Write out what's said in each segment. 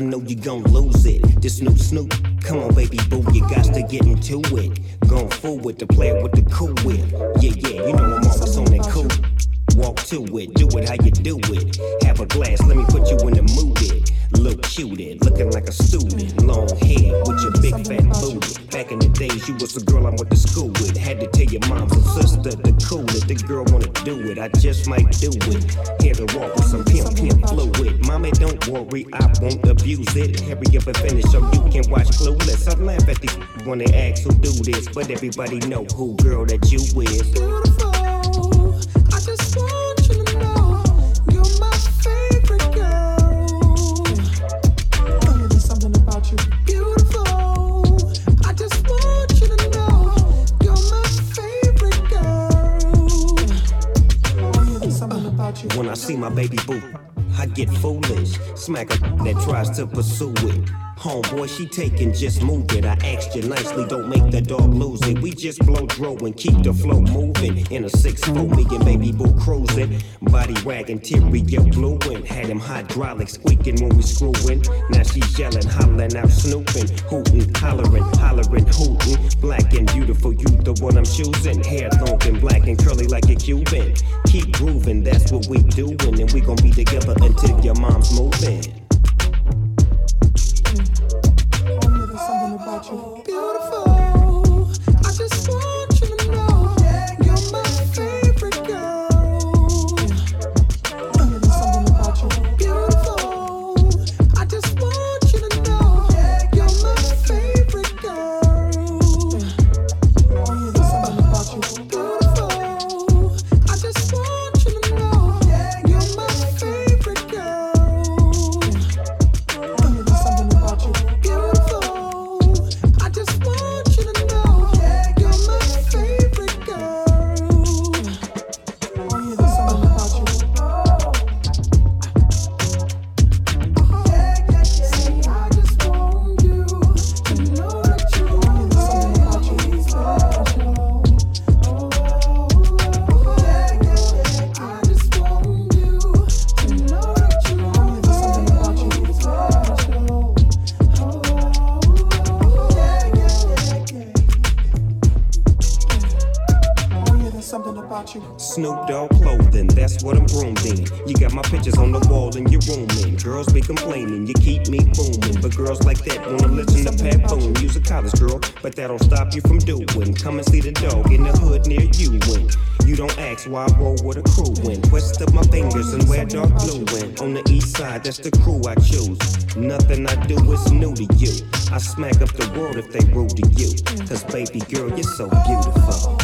I know you gon' lose it. This new Snoop, come on, baby boo, you got to get into it. Going forward to play with everybody know who girl that you is. Beautiful. I just want you to know you're my favorite girl. Oh, there's something about you. Beautiful. I just want you to know you're my favorite girl. Oh, there's something about you. When I see my baby boo, I get foolish. Smack a that tries to pursue it. Homeboy, she taking, just move it. I asked you nicely, don't make the dog lose it. We just blow dro and keep the flow moving. In a 6-4, me and baby boo cruising. Body wagging, interior gluing. Had him hydraulic squeaking when we screwing. Now she's yelling, hollering out, snooping. Hooting, hollering, hollering, hooting. Black and beautiful, you the one I'm choosing. Hair long and black and curly like a Cuban. Keep grooving, that's what we doing. And we gon' be together until your mom's moving. about you. Beautiful. I just want. Be. You keep me booming, but girls like that wanna listen to Pat Boone. Use a college girl, but that don't stop you from doing. Come and see the dog in the hood near you when you don't ask why I roll with a crew when twist up my fingers and wear dark blue when on the east side that's the crew I choose. Nothing I do is new to you. I smack up the world if they rude to you. Cause baby girl, you're so beautiful.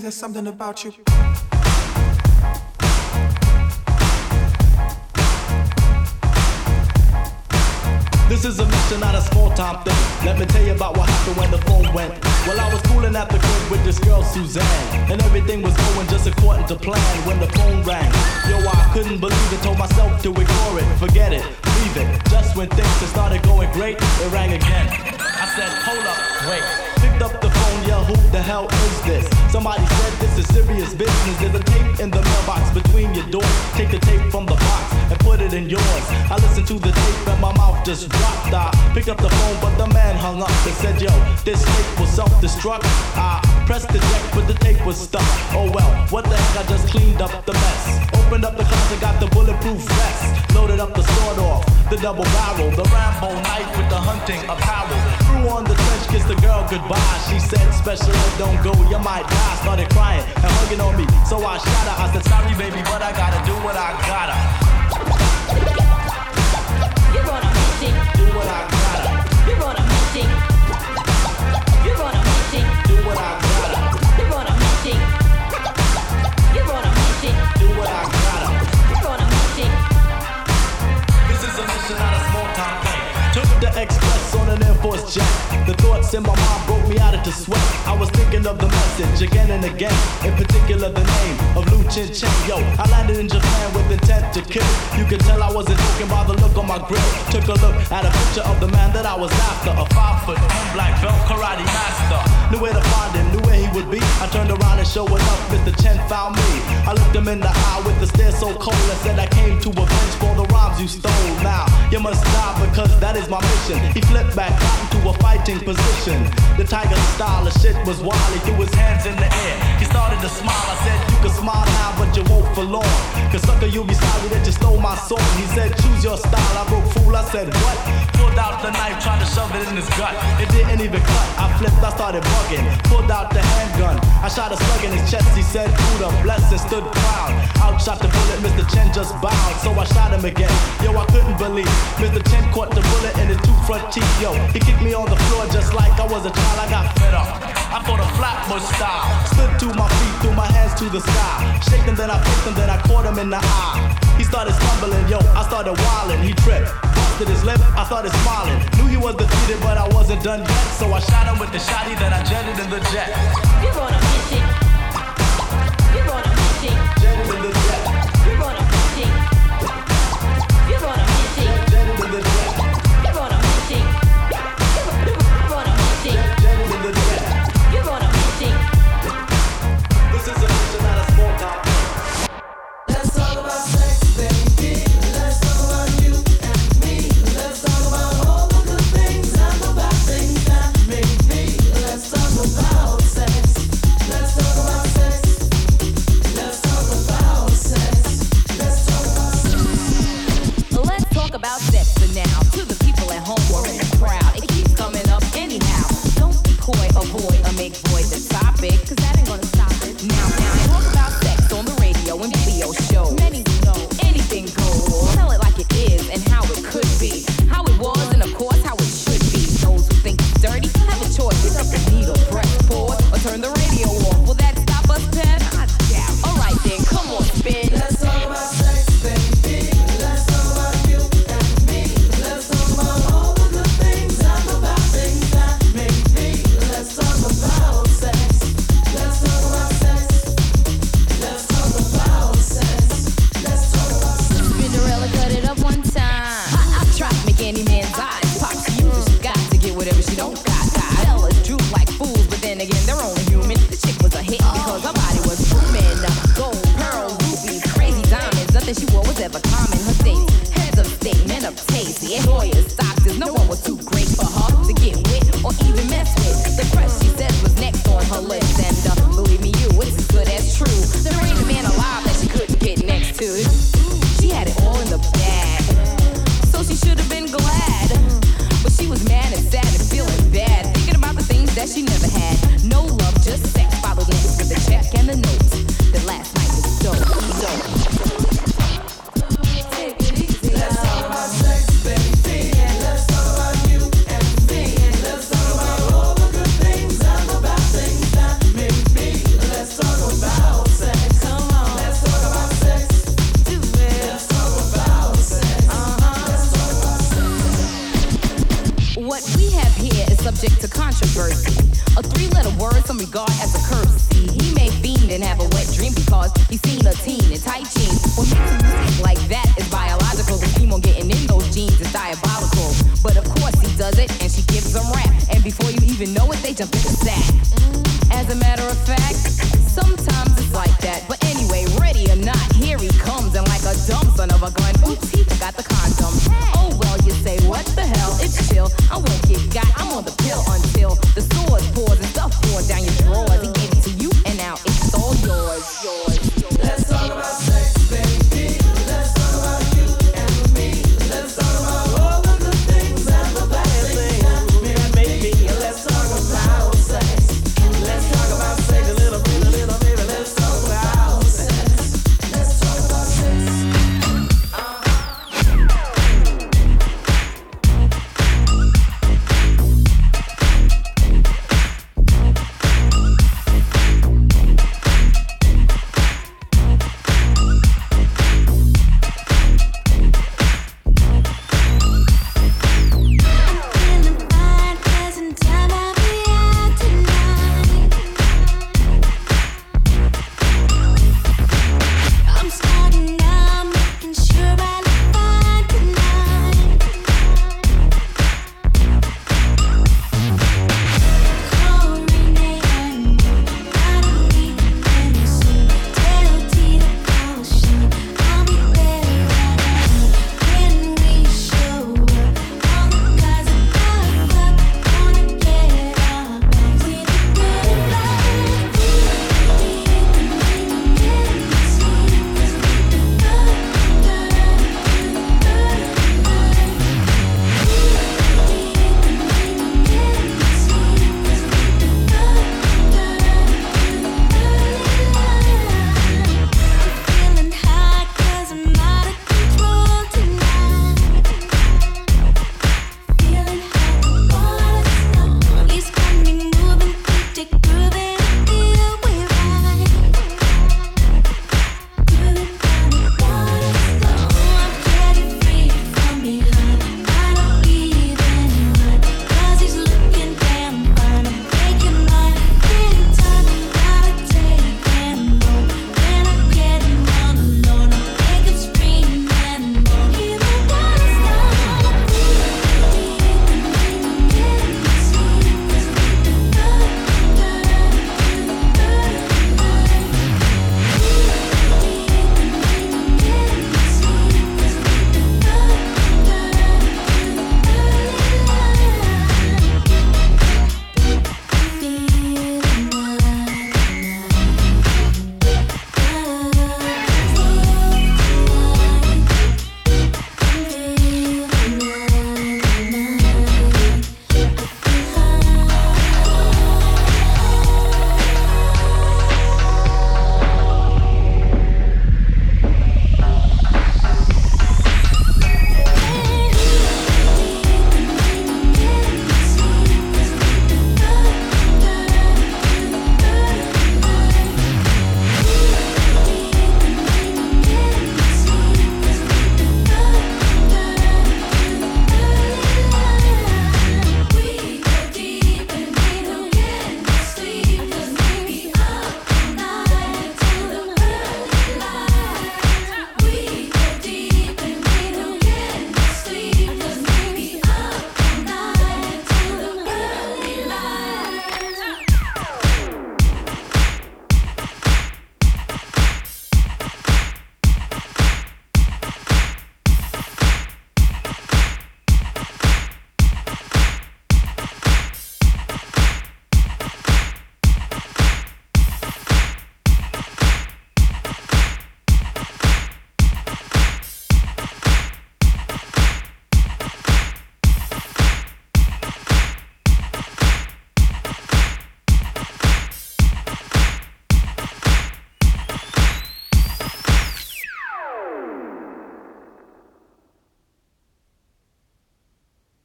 There's something about you. This is a mission, not a small time thing. Let me tell you about what happened when the phone went. Well, I was cooling at the crib with this girl, Suzanne. And everything was going just according to plan when the phone rang. Yo, I couldn't believe it, told myself to ignore it, forget it, leave it. Just when things had started going great, it rang again. I said, hold up, wait picked up the yeah, who the hell is this? Somebody said this is serious business. There's a tape in the mailbox between your doors. Take the tape from the box and put it in yours. I listened to the tape and my mouth just dropped. I picked up the phone, but the man hung up and said, Yo, this tape was self-destruct. I pressed the deck, but the tape was stuck. Oh well, what the heck? I just cleaned up the mess. Opened up the closet, got the bulletproof vest. Loaded up the sawed-off, the double barrel, the Rambo knife with the hunting apparel. Threw on the trench, kissed the girl goodbye. She said, special don't go, you might die. Started crying and hugging on me, so I shot her. I said, sorry, baby, but I gotta do what I gotta. Message again and again. In particular, the name of Lu Chin Chen. Yo, I landed in Japan with intent to kill. You could tell I wasn't joking by the look on my grill. Took a look at a picture of the man that I was after. A five foot, ten black belt karate master. Knew where to find him, knew he would be. I turned around and showing up, Mr. Chen found me. I looked him in the eye with the stare so cold and said I came to avenge for the rhymes you stole. Now, you must die because that is my mission. He flipped back out into a fighting position. The tiger style of shit was wild. He threw his hands in the air. He started to smile. I said, You can smile now, but you won't for long. Cause sucker, you'll be sorry that you stole my song. He said, Choose your style. I broke fool. I said, What? Pulled out the knife, tried to shove it in his gut. It didn't even cut. I flipped, I started bugging. Pulled out the handgun. I shot a slug in his chest. He said, Buddha, bless and stood proud. Out shot the bullet, Mr. Chen just bowed. So I shot him again. Yo, I couldn't believe. Mr. Chen caught the bullet in his two front teeth. Yo, he kicked me on the floor just like I was a child. I got fed up. I thought a flatbush style. Stood to my feet, threw my hands to the sky. Shake him, then I picked him, then I caught him in the eye. He started stumbling, yo, I started wilding. He tripped, busted his lip, I started smiling. Knew he was defeated, but I wasn't done yet. So I shot him with the shotty, then I jetted in the jet. You're on